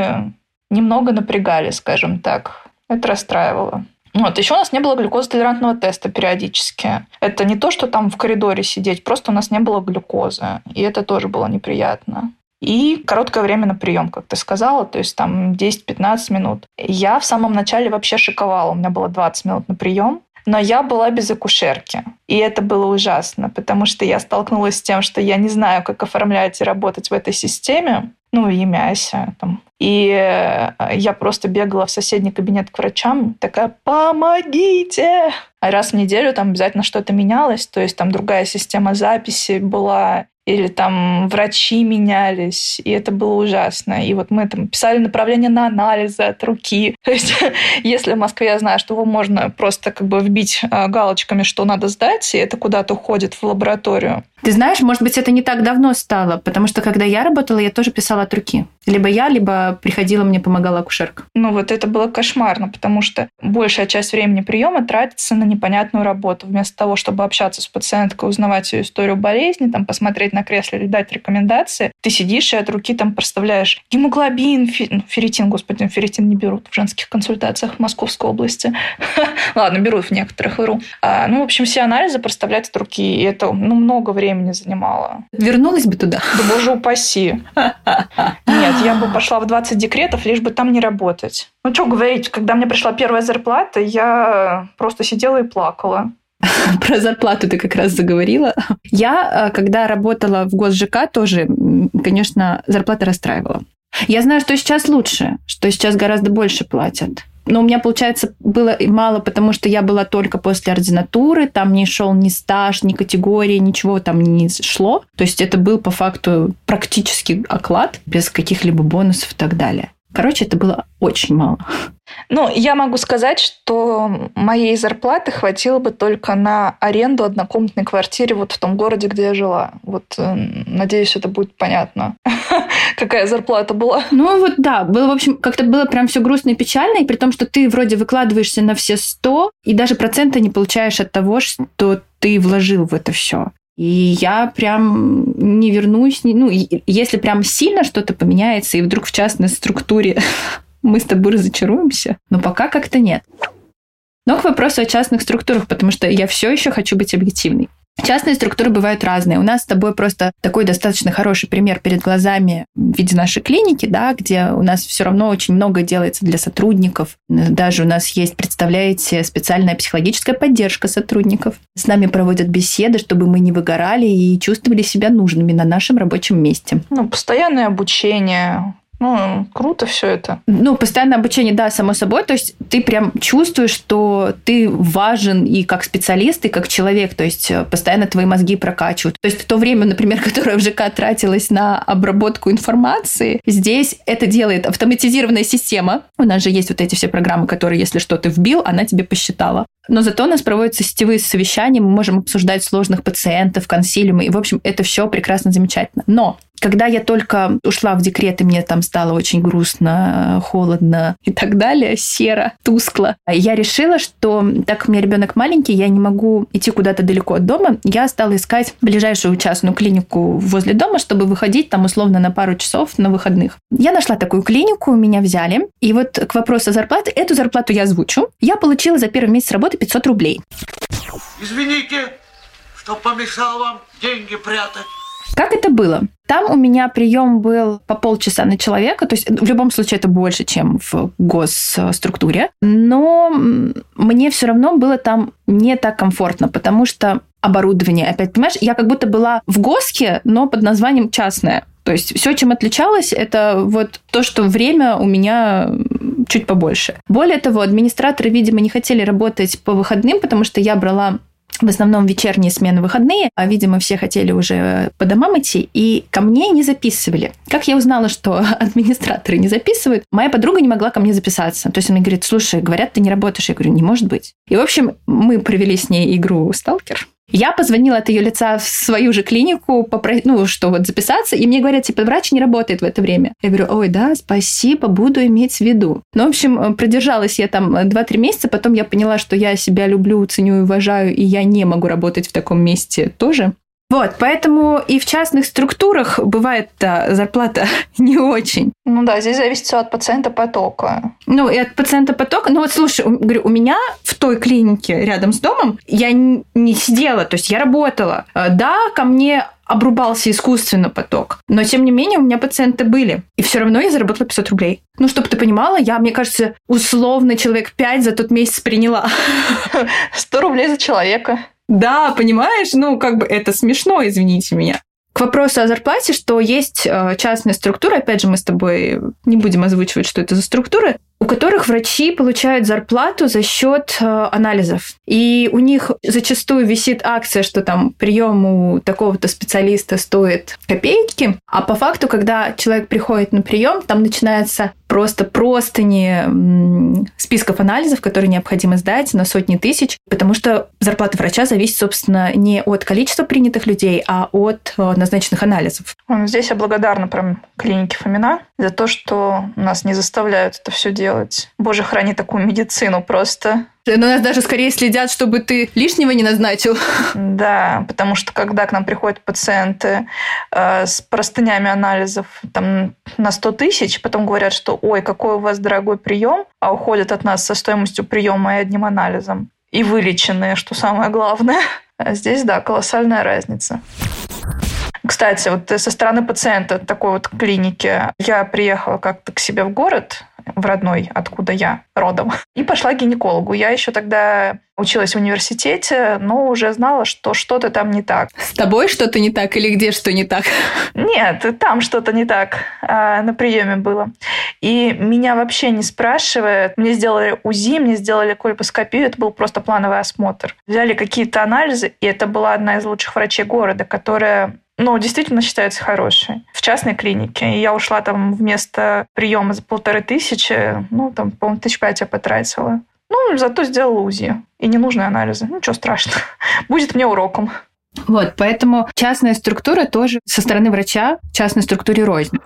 немного напрягали, скажем так. Это расстраивало. Вот. Еще у нас не было глюкозотолерантного теста периодически. Это не то, что там в коридоре сидеть, просто у нас не было глюкозы. И это тоже было неприятно. И короткое время на прием, как ты сказала, то есть там 10-15 минут. Я в самом начале вообще шиковала. У меня было 20 минут на прием. Но я была без акушерки. И это было ужасно, потому что я столкнулась с тем, что я не знаю, как оформлять и работать в этой системе. Ну, и мяся, там, И э, я просто бегала в соседний кабинет к врачам, такая «помогите!» А раз в неделю там обязательно что-то менялось, то есть там другая система записи была, или там врачи менялись, и это было ужасно. И вот мы там писали направление на анализы от руки. (laughs) То есть, если в Москве я знаю, что его можно просто как бы вбить а, галочками, что надо сдать, и это куда-то уходит в лабораторию, ты знаешь, может быть, это не так давно стало, потому что когда я работала, я тоже писала от руки. Либо я, либо приходила, мне помогала акушерка. Ну вот это было кошмарно, потому что большая часть времени приема тратится на непонятную работу. Вместо того, чтобы общаться с пациенткой, узнавать ее историю болезни, там, посмотреть на кресле или дать рекомендации, ты сидишь и от руки там проставляешь гемоглобин, фе... Ну, ферритин, господи, ферритин не берут в женских консультациях в Московской области. (laughs) Ладно, берут в некоторых, вру. А, ну, в общем, все анализы проставлять от руки, и это ну, много времени занимала. Вернулась бы туда? Да боже упаси. (laughs) Нет, я бы пошла в 20 декретов, лишь бы там не работать. Ну, что говорить, когда мне пришла первая зарплата, я просто сидела и плакала. (laughs) Про зарплату ты как раз заговорила. Я, э, когда работала в ГосЖК, тоже, конечно, зарплата расстраивала. Я знаю, что сейчас лучше, что сейчас гораздо больше платят. Но у меня, получается, было мало, потому что я была только после ординатуры, там не шел ни стаж, ни категории, ничего там не шло. То есть это был по факту практически оклад без каких-либо бонусов и так далее. Короче, это было очень мало. Ну, я могу сказать, что моей зарплаты хватило бы только на аренду однокомнатной квартиры вот в том городе, где я жила. Вот, э, надеюсь, это будет понятно, (laughs) какая зарплата была. Ну, вот да, было, в общем, как-то было прям все грустно и печально, и при том, что ты вроде выкладываешься на все сто, и даже процента не получаешь от того, что ты вложил в это все. И я прям не вернусь, ну, если прям сильно что-то поменяется, и вдруг в частной структуре (laughs) мы с тобой разочаруемся, но пока как-то нет. Но к вопросу о частных структурах, потому что я все еще хочу быть объективной. Частные структуры бывают разные. У нас с тобой просто такой достаточно хороший пример перед глазами в виде нашей клиники, да, где у нас все равно очень много делается для сотрудников. Даже у нас есть, представляете, специальная психологическая поддержка сотрудников. С нами проводят беседы, чтобы мы не выгорали и чувствовали себя нужными на нашем рабочем месте. Ну, постоянное обучение, ну, круто все это. Ну, постоянное обучение, да, само собой. То есть ты прям чувствуешь, что ты важен и как специалист, и как человек. То есть э, постоянно твои мозги прокачивают. То есть то время, например, (laughs) которое в ЖК тратилось на обработку информации, здесь это делает автоматизированная система. У нас же есть вот эти все программы, которые, если что ты вбил, она тебе посчитала. Но зато у нас проводятся сетевые совещания, мы можем обсуждать сложных пациентов, консилиумы, и, в общем, это все прекрасно, замечательно. Но когда я только ушла в декрет, и мне там стало очень грустно, холодно и так далее, серо, тускло, я решила, что так как у меня ребенок маленький, я не могу идти куда-то далеко от дома, я стала искать ближайшую частную клинику возле дома, чтобы выходить там условно на пару часов на выходных. Я нашла такую клинику, меня взяли, и вот к вопросу зарплаты, эту зарплату я озвучу. Я получила за первый месяц работы 500 рублей. Извините, что помешал вам деньги прятать. Как это было? Там у меня прием был по полчаса на человека, то есть в любом случае это больше, чем в госструктуре, но мне все равно было там не так комфортно, потому что оборудование, опять, понимаешь, я как будто была в ГОСКе, но под названием частное. То есть все, чем отличалось, это вот то, что время у меня чуть побольше. Более того, администраторы, видимо, не хотели работать по выходным, потому что я брала в основном вечерние смены выходные, а, видимо, все хотели уже по домам идти, и ко мне не записывали. Как я узнала, что (laughs) администраторы не записывают, моя подруга не могла ко мне записаться. То есть она говорит, слушай, говорят, ты не работаешь. Я говорю, не может быть. И, в общем, мы провели с ней игру «Сталкер». Я позвонила от ее лица в свою же клинику, попро... ну, что вот записаться, и мне говорят, типа, врач не работает в это время. Я говорю, ой, да, спасибо, буду иметь в виду. Ну, в общем, продержалась я там 2-3 месяца, потом я поняла, что я себя люблю, ценю и уважаю, и я не могу работать в таком месте тоже. Вот, поэтому и в частных структурах бывает да, зарплата (laughs) не очень. Ну да, здесь зависит все от пациента потока. Ну, и от пациента потока. Ну вот слушай, говорю, у меня в той клинике рядом с домом я не сидела, то есть я работала. Э, да, ко мне обрубался искусственно поток. Но, тем не менее, у меня пациенты были. И все равно я заработала 500 рублей. Ну, чтобы ты понимала, я, мне кажется, условно человек 5 за тот месяц приняла. (laughs) 100 рублей за человека. Да, понимаешь, ну, как бы это смешно, извините меня. К вопросу о зарплате, что есть э, частные структуры, опять же, мы с тобой не будем озвучивать, что это за структуры, у которых врачи получают зарплату за счет э, анализов. И у них зачастую висит акция, что там прием у такого-то специалиста стоит копейки, а по факту, когда человек приходит на прием, там начинается просто простыни списков анализов, которые необходимо сдать на сотни тысяч, потому что зарплата врача зависит, собственно, не от количества принятых людей, а от э, назначенных анализов. Здесь я благодарна прям клинике Фомина за то, что нас не заставляют это все делать. Боже, храни такую медицину просто. Но нас даже скорее следят, чтобы ты лишнего не назначил. (laughs) Да, потому что когда к нам приходят пациенты э, с простынями анализов там, на 100 тысяч, потом говорят, что ой, какой у вас дорогой прием, а уходят от нас со стоимостью приема и одним анализом. И вылеченные, что самое главное. (laughs) А здесь, да, колоссальная разница. Кстати, вот со стороны пациента такой вот клиники я приехала как-то к себе в город, в родной, откуда я родом, и пошла к гинекологу. Я еще тогда училась в университете, но уже знала, что что-то там не так. С тобой что-то не так или где что не так? Нет, там что-то не так а, на приеме было. И меня вообще не спрашивают. Мне сделали УЗИ, мне сделали кольпоскопию, это был просто плановый осмотр. Взяли какие-то анализы, и это была одна из лучших врачей города, которая ну, действительно считается хорошей. В частной клинике. И я ушла там вместо приема за полторы тысячи, ну, там, по-моему, тысяч пять я потратила. Ну, зато сделала УЗИ. И ненужные анализы. Ничего страшного. (laughs) Будет мне уроком. Вот, поэтому частная структура тоже со стороны врача частной структуре рознь.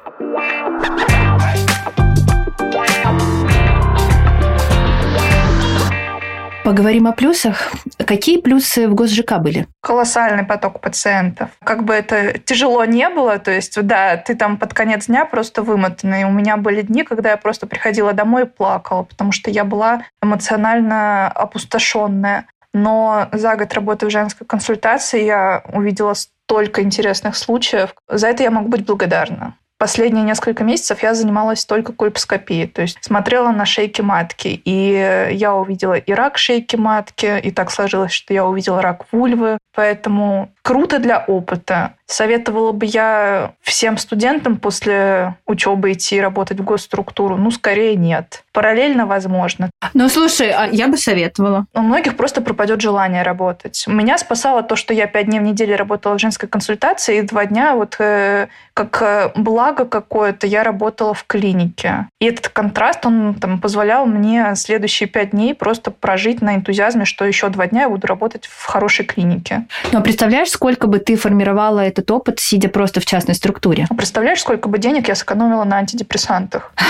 Поговорим о плюсах. Какие плюсы в ГосЖК были? Колоссальный поток пациентов. Как бы это тяжело не было, то есть, да, ты там под конец дня просто вымотанный. У меня были дни, когда я просто приходила домой и плакала, потому что я была эмоционально опустошенная. Но за год работы в женской консультации я увидела столько интересных случаев. За это я могу быть благодарна. Последние несколько месяцев я занималась только кольпоскопией, то есть смотрела на шейки матки. И я увидела и рак шейки матки, и так сложилось, что я увидела рак вульвы. Поэтому круто для опыта. Советовала бы я всем студентам после учебы идти работать в госструктуру? Ну, скорее нет. Параллельно возможно. Ну, слушай, а я бы советовала. У многих просто пропадет желание работать. Меня спасало то, что я пять дней в неделю работала в женской консультации, и два дня вот э, как э, благо какое-то я работала в клинике. И этот контраст, он там позволял мне следующие пять дней просто прожить на энтузиазме, что еще два дня я буду работать в хорошей клинике. Ну, а представляешь, сколько бы ты формировала этот опыт, сидя просто в частной структуре? А представляешь, сколько бы денег я сэкономила на антидепрессантах? (laughs)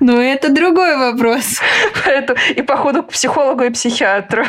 Ну, это другой вопрос. (laughs) И походу к психологу и психиатру.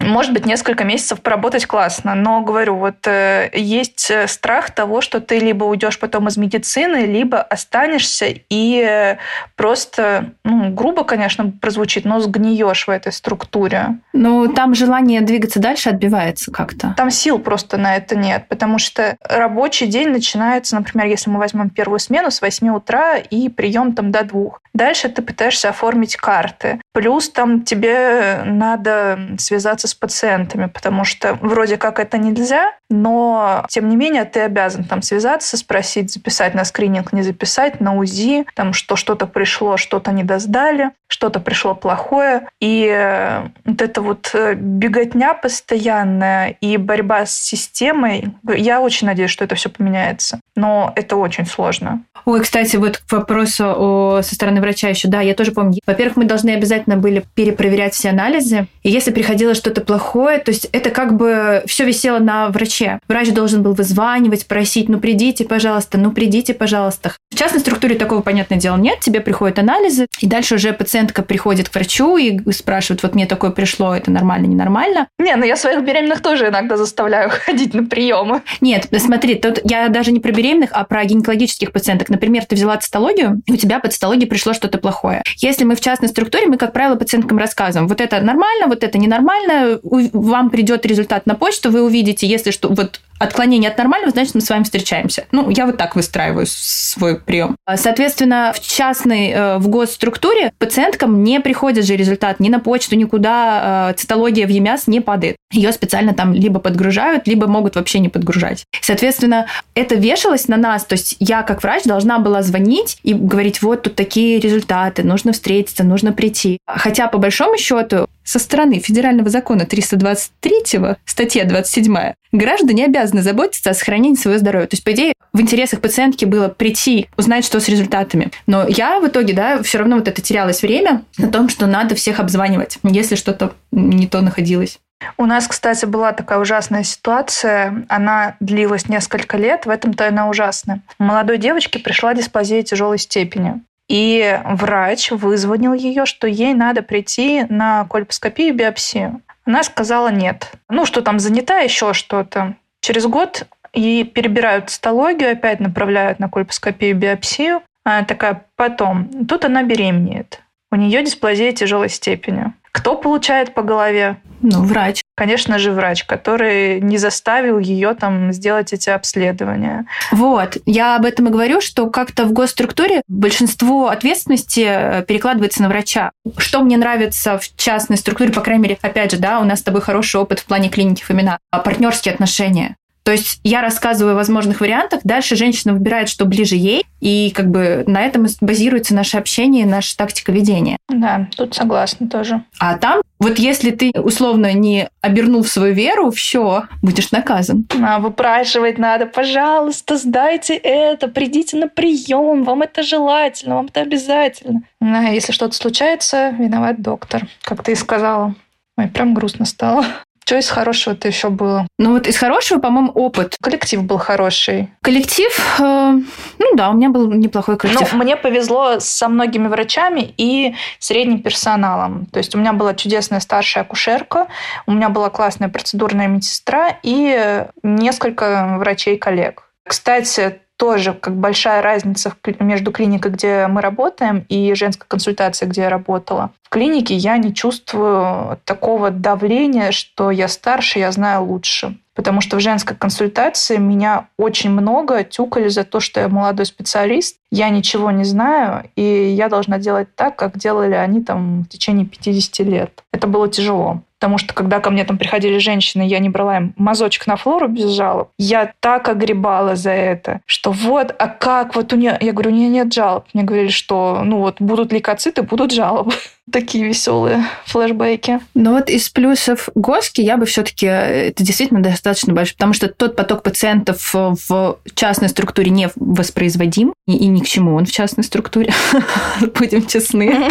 Может быть, несколько месяцев поработать классно, но говорю, вот э, есть э, страх того, что ты либо уйдешь потом из медицины, либо останешься и э, просто, ну, грубо, конечно, прозвучит, но сгниешь в этой структуре. Ну, там желание двигаться дальше отбивается как-то. Там сил просто на это нет, потому что рабочий день начинается, например, если мы возьмем первую смену с 8 утра и прием там до двух. Дальше ты пытаешься оформить карты. Плюс там тебе надо связаться с пациентами, потому что вроде как это нельзя, но тем не менее ты обязан там связаться, спросить, записать на скрининг, не записать, на УЗИ, там что что-то пришло, что-то не доздали, что-то пришло плохое. И э, вот эта вот э, беготня постоянная и борьба с системой, я очень надеюсь, что это все поменяется. Но это очень сложно. Ой, кстати, вот к вопросу о, со стороны врача еще, да, я тоже помню. Во-первых, мы должны обязательно были перепроверять все анализы. И если приходило что-то плохое, то есть это как бы все висело на враче. Врач должен был вызванивать, просить, ну придите, пожалуйста, ну придите, пожалуйста. В частной структуре такого, понятное дело, нет. Тебе приходят анализы, и дальше уже пациентка приходит к врачу и спрашивает, вот мне такое пришло, это нормально, ненормально. Не, ну я своих беременных тоже иногда заставляю (laughs) ходить на приемы. Нет, смотри, тут я даже не про беременных, а про гинекологических пациенток. Например, ты взяла цитологию, и у тебя по цитологии пришло что-то плохое. Если мы в частной структуре, мы, как правило, пациенткам рассказываем, вот это нормально, вот это ненормально, вам придет результат на почту, вы увидите, если что, вот отклонение от нормального, значит, мы с вами встречаемся. Ну, я вот так выстраиваю свой прием. Соответственно, в частной, э, в госструктуре пациенткам не приходит же результат ни на почту, никуда, э, цитология в ЕМЯС не падает. ее специально там либо подгружают, либо могут вообще не подгружать. Соответственно, это вешалось на нас, то есть я как врач должна была звонить и говорить, вот тут такие результаты, нужно встретиться, нужно прийти. Хотя по большому счету со стороны федерального закона 323, статья 27, граждане обязаны заботиться о сохранении своего здоровья. То есть, по идее, в интересах пациентки было прийти, узнать, что с результатами. Но я в итоге, да, все равно вот это терялось время на том, что надо всех обзванивать, если что-то не то находилось. У нас, кстати, была такая ужасная ситуация. Она длилась несколько лет. В этом-то она ужасная. У молодой девочки пришла дисплазия тяжелой степени. И врач вызвонил ее, что ей надо прийти на кольпоскопию и биопсию. Она сказала нет. Ну, что там занята, еще что-то. Через год ей перебирают цитологию, опять направляют на кольпоскопию и биопсию. Она такая, потом. Тут она беременеет. У нее дисплазия тяжелой степени. Кто получает по голове? Ну, врач. Конечно же, врач, который не заставил ее там сделать эти обследования. Вот. Я об этом и говорю, что как-то в госструктуре большинство ответственности э, перекладывается на врача. Что мне нравится в частной структуре, по крайней мере, опять же, да, у нас с тобой хороший опыт в плане клиники Фомина, а партнерские отношения. То есть я рассказываю о возможных вариантах, дальше женщина выбирает, что ближе ей, и как бы на этом базируется наше общение, наша тактика ведения. Да, тут согласна тоже. А там, вот если ты условно не обернул в свою веру, все, будешь наказан. А выпрашивать надо, пожалуйста, сдайте это, придите на прием, вам это желательно, вам это обязательно. А если что-то случается, виноват доктор, как ты и сказала. Ой, прям грустно стало. Что из хорошего-то еще было? Ну вот из хорошего, по-моему, опыт. Коллектив был хороший. Коллектив, э, ну да, у меня был неплохой коллектив. Ну, мне повезло со многими врачами и средним персоналом. То есть у меня была чудесная старшая акушерка, у меня была классная процедурная медсестра и несколько врачей-коллег. Кстати, тоже как большая разница между клиникой, где мы работаем, и женской консультацией, где я работала. В клинике я не чувствую такого давления, что я старше, я знаю лучше. Потому что в женской консультации меня очень много тюкали за то, что я молодой специалист, я ничего не знаю, и я должна делать так, как делали они там в течение 50 лет. Это было тяжело. Потому что когда ко мне там приходили женщины, я не брала им мазочек на флору без жалоб. Я так огребала за это, что вот, а как вот у нее... Я говорю, у нее нет жалоб. Мне говорили, что ну вот будут лейкоциты, будут жалобы. Такие веселые флешбеки. Но вот из плюсов ГОСКи я бы все-таки э, это действительно достаточно большой, потому что тот поток пациентов в частной структуре не воспроизводим, и, и ни к чему он в частной структуре, (laughs) будем честны.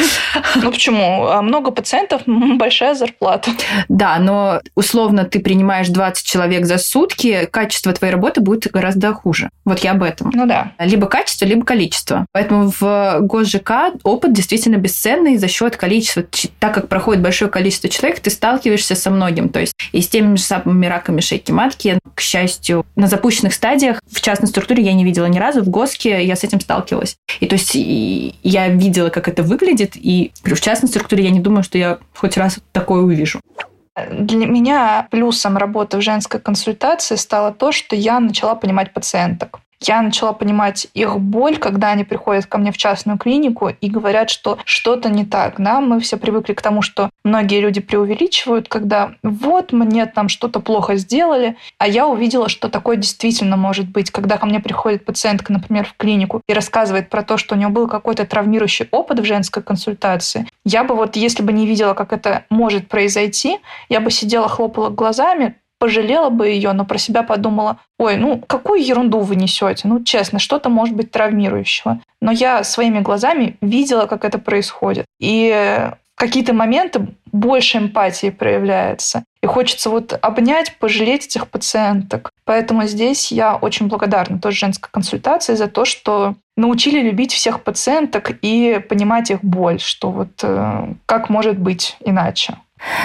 Ну почему? А много пациентов, большая зарплата. Да, но условно ты принимаешь 20 человек за сутки, качество твоей работы будет гораздо хуже. Вот я об этом. Ну да. Либо качество, либо количество. Поэтому в ГосЖК опыт действительно бесценный за счет количества. Так как проходит большое количество человек, ты сталкиваешься со многим. То есть и с теми же самыми раками шейки матки. К счастью, на запущенных стадиях в частной структуре я не видела ни разу. В ГОСКе я с этим сталкивалась. И то есть и я видела, как это выглядит. И в частной структуре я не думаю, что я хоть раз такое увижу. Для меня плюсом работы в женской консультации стало то, что я начала понимать пациенток я начала понимать их боль, когда они приходят ко мне в частную клинику и говорят, что что-то не так. Да? Мы все привыкли к тому, что многие люди преувеличивают, когда вот мне там что-то плохо сделали, а я увидела, что такое действительно может быть. Когда ко мне приходит пациентка, например, в клинику и рассказывает про то, что у нее был какой-то травмирующий опыт в женской консультации, я бы вот, если бы не видела, как это может произойти, я бы сидела, хлопала глазами, пожалела бы ее, но про себя подумала, ой, ну какую ерунду вы несете? Ну честно, что-то может быть травмирующего. Но я своими глазами видела, как это происходит. И в какие-то моменты больше эмпатии проявляется. И хочется вот обнять, пожалеть этих пациенток. Поэтому здесь я очень благодарна тоже женской консультации за то, что научили любить всех пациенток и понимать их боль, что вот э, как может быть иначе.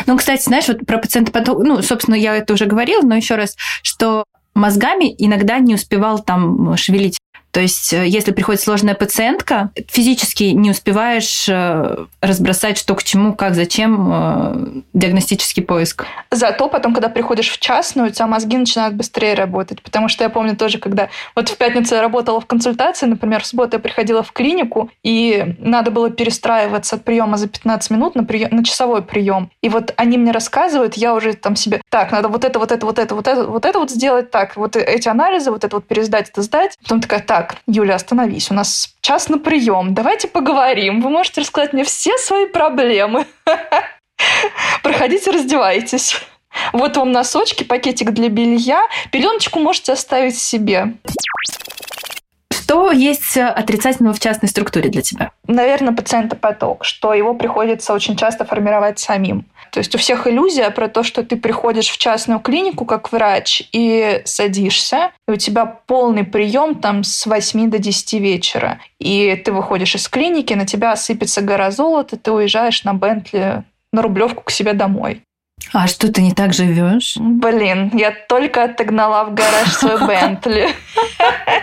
Ну, кстати, знаешь, вот про пациента потом, ну, собственно, я это уже говорила, но еще раз, что мозгами иногда не успевал там шевелить. То есть, э, если приходит сложная пациентка, физически не успеваешь э, разбросать, что к чему, как, зачем, э, диагностический поиск. Зато потом, когда приходишь в частную, у тебя мозги начинают быстрее работать. Потому что я помню тоже, когда вот в пятницу я работала в консультации, например, в субботу я приходила в клинику, и надо было перестраиваться от приема за 15 минут на, прием, на часовой прием. И вот они мне рассказывают, я уже там себе, так, надо вот это, вот это, вот это, вот это, вот это вот сделать, так, вот эти анализы, вот это вот пересдать, это сдать. Потом такая, так, Юля, остановись, у нас час на прием, давайте поговорим, вы можете рассказать мне все свои проблемы. (laughs) Проходите, раздевайтесь. Вот вам носочки, пакетик для белья. Пеленочку можете оставить себе. Что есть отрицательного в частной структуре для тебя? Наверное, пациентопоток, что его приходится очень часто формировать самим. То есть у всех иллюзия про то, что ты приходишь в частную клинику как врач и садишься, и у тебя полный прием там с 8 до 10 вечера. И ты выходишь из клиники, на тебя осыпется гора золота, ты уезжаешь на Бентли на Рублевку к себе домой. А что ты не так живешь? Блин, я только отогнала в гараж свой (laughs) Бентли.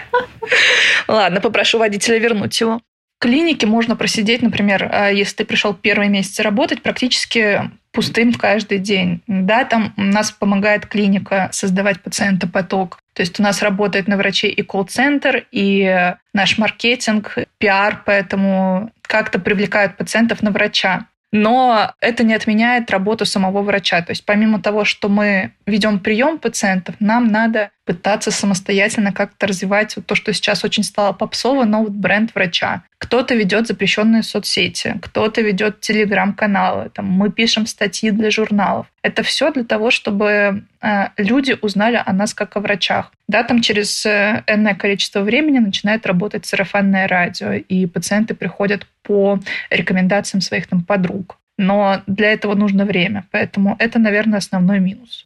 (laughs) Ладно, попрошу водителя вернуть его. Клинике можно просидеть, например, а, если ты пришел первый месяц работать, практически пустым каждый день. Да, там у нас помогает клиника создавать пациентопоток. То есть у нас работает на врачей и колл-центр, и наш маркетинг, пиар, поэтому как-то привлекают пациентов на врача. Но это не отменяет работу самого врача. То есть помимо того, что мы ведем прием пациентов, нам надо пытаться самостоятельно как-то развивать вот то, что сейчас очень стало попсово, но вот бренд врача. Кто-то ведет запрещенные соцсети, кто-то ведет телеграм-каналы, там, мы пишем статьи для журналов. Это все для того, чтобы э, люди узнали о нас как о врачах. Да, там через э, энное количество времени начинает работать сарафанное радио, и пациенты приходят по рекомендациям своих там подруг. Но для этого нужно время, поэтому это, наверное, основной минус.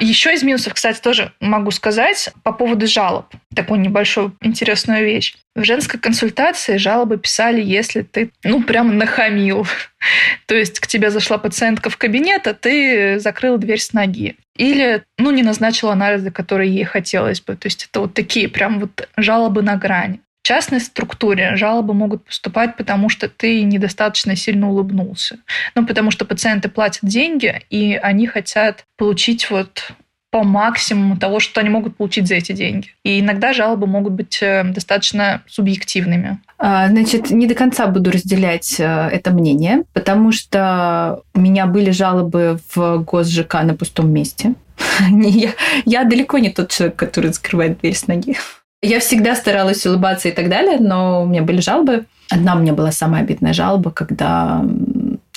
Еще из минусов, кстати, тоже могу сказать по поводу жалоб. Такую небольшую интересную вещь. В женской консультации жалобы писали, если ты, ну, прям нахамил. (laughs) То есть к тебе зашла пациентка в кабинет, а ты закрыл дверь с ноги. Или, ну, не назначил анализы, которые ей хотелось бы. То есть это вот такие прям вот жалобы на грани. В частной структуре жалобы могут поступать, потому что ты недостаточно сильно улыбнулся. Ну, потому что пациенты платят деньги, и они хотят получить вот по максимуму того, что они могут получить за эти деньги. И иногда жалобы могут быть э, достаточно субъективными. А, значит, не до конца буду разделять э, это мнение, потому что у меня были жалобы в ГосЖК на пустом месте. (laughs) Я, я далеко не тот человек, который закрывает дверь с ноги. Я всегда старалась улыбаться и так далее, но у меня были жалобы. Одна у меня была самая обидная жалоба, когда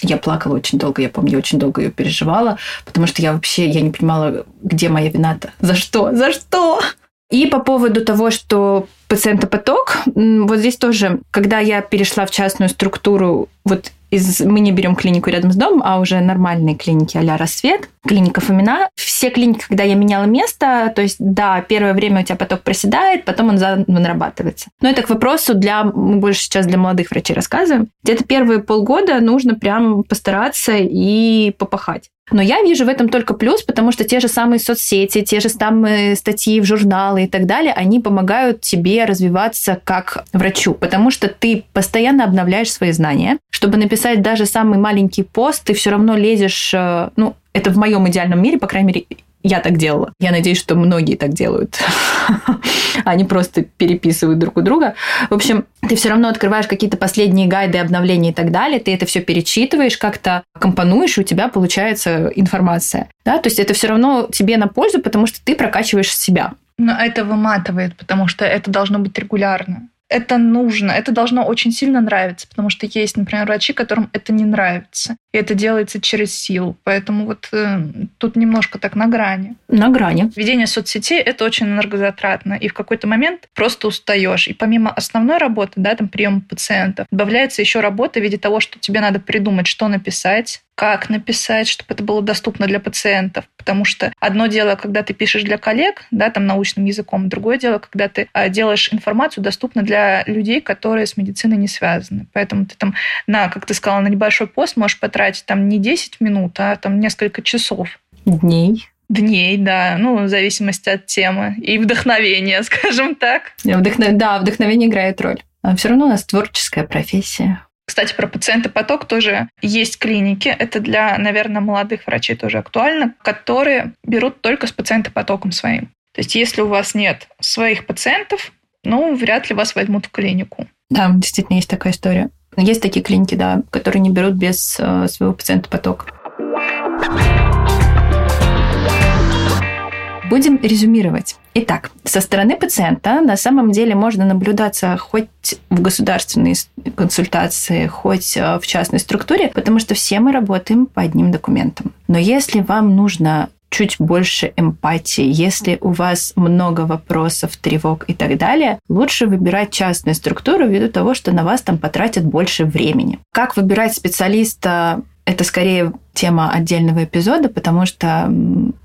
я плакала очень долго, я помню, очень долго ее переживала, потому что я вообще, я не понимала, где моя вина-то, за что, за что? И по поводу того, что пациентопоток, вот здесь тоже, когда я перешла в частную структуру, вот из, мы не берем клинику рядом с домом, а уже нормальные клиники а «Рассвет», клиника Фомина. Все клиники, когда я меняла место, то есть, да, первое время у тебя поток проседает, потом он заново нарабатывается. Но это к вопросу для, мы больше сейчас для молодых врачей рассказываем. Где-то первые полгода нужно прям постараться и попахать. Но я вижу в этом только плюс, потому что те же самые соцсети, те же самые статьи в журналы и так далее, они помогают тебе развиваться как врачу, потому что ты постоянно обновляешь свои знания. Чтобы написать даже самый маленький пост, ты все равно лезешь, э, ну, это в моем идеальном мире, по крайней мере, я так делала. Я надеюсь, что многие так делают. (laughs) Они просто переписывают друг у друга. В общем, ты все равно открываешь какие-то последние гайды, обновления и так далее, ты это все перечитываешь, как-то компонуешь, и у тебя получается информация. Да? То есть это все равно тебе на пользу, потому что ты прокачиваешь себя. Но это выматывает, потому что это должно быть регулярно это нужно, это должно очень сильно нравиться, потому что есть, например, врачи, которым это не нравится, и это делается через силу. Поэтому вот э, тут немножко так на грани. На грани. Ведение соцсетей — это очень энергозатратно, и в какой-то момент просто устаешь. И помимо основной работы, да, там приема пациентов, добавляется еще работа в виде того, что тебе надо придумать, что написать, как написать, чтобы это было доступно для пациентов. Потому что одно дело, когда ты пишешь для коллег, да, там научным языком, другое дело, когда ты а, делаешь информацию доступно для людей, которые с медициной не связаны. Поэтому ты там на, как ты сказала, на небольшой пост можешь потратить там не 10 минут, а там несколько часов. Дней. Дней, да, ну, в зависимости от темы и вдохновения, (laughs) скажем так. Вдохнов... Да, вдохновение играет роль. А все равно у нас творческая профессия. Кстати, про пациента поток тоже есть клиники. Это для, наверное, молодых врачей тоже актуально, которые берут только с пациента потоком своим. То есть, если у вас нет своих пациентов, ну, вряд ли вас возьмут в клинику. Да, действительно есть такая история. Есть такие клиники, да, которые не берут без э, своего пациента поток. Будем резюмировать. Итак, со стороны пациента на самом деле можно наблюдаться хоть в государственной консультации, хоть э, в частной структуре, потому что все мы работаем по одним документам. Но если вам нужно чуть больше эмпатии, если у вас много вопросов, тревог и так далее, лучше выбирать частную структуру ввиду того, что на вас там потратят больше времени. Как выбирать специалиста это скорее тема отдельного эпизода, потому что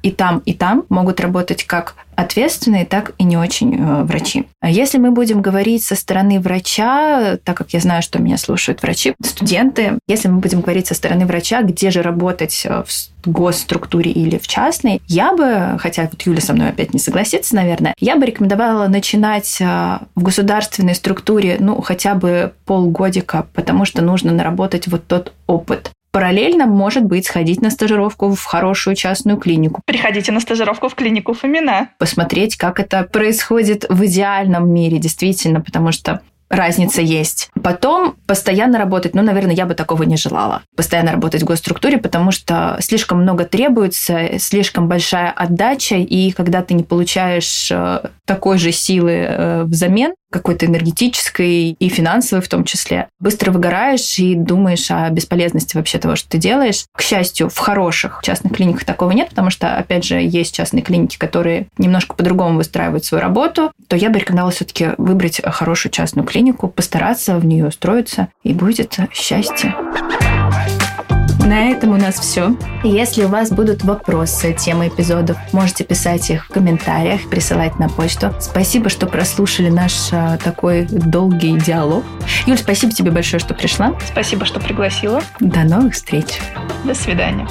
и там, и там могут работать как ответственные, так и не очень э, врачи. А если мы будем говорить со стороны врача, так как я знаю, что меня слушают врачи, студенты, если мы будем говорить со стороны врача, где же работать э, в госструктуре или в частной, я бы, хотя вот Юля со мной опять не согласится, наверное, я бы рекомендовала начинать э, в государственной структуре, ну, хотя бы полгодика, потому что нужно наработать вот тот опыт. Параллельно, может быть, сходить на стажировку в хорошую частную клинику. Приходите на стажировку в клинику Фомина. Посмотреть, как это происходит в идеальном мире, действительно, потому что разница есть. Потом постоянно работать, ну, наверное, я бы такого не желала. Постоянно работать в госструктуре, потому что слишком много требуется, слишком большая отдача, и когда ты не получаешь э, такой же силы э, взамен, какой-то энергетической и финансовой в том числе, быстро выгораешь и думаешь о бесполезности вообще того, что ты делаешь. К счастью, в хороших частных клиниках такого нет, потому что, опять же, есть частные клиники, которые немножко по-другому выстраивают свою работу, то я бы рекомендовала все-таки выбрать хорошую частную клинику, постараться в нее устроиться, и будет счастье. На этом у нас все. Если у вас будут вопросы, темы эпизодов, можете писать их в комментариях, присылать на почту. Спасибо, что прослушали наш а, такой долгий диалог. Юль, спасибо тебе большое, что пришла. Спасибо, что пригласила. До новых встреч. До свидания.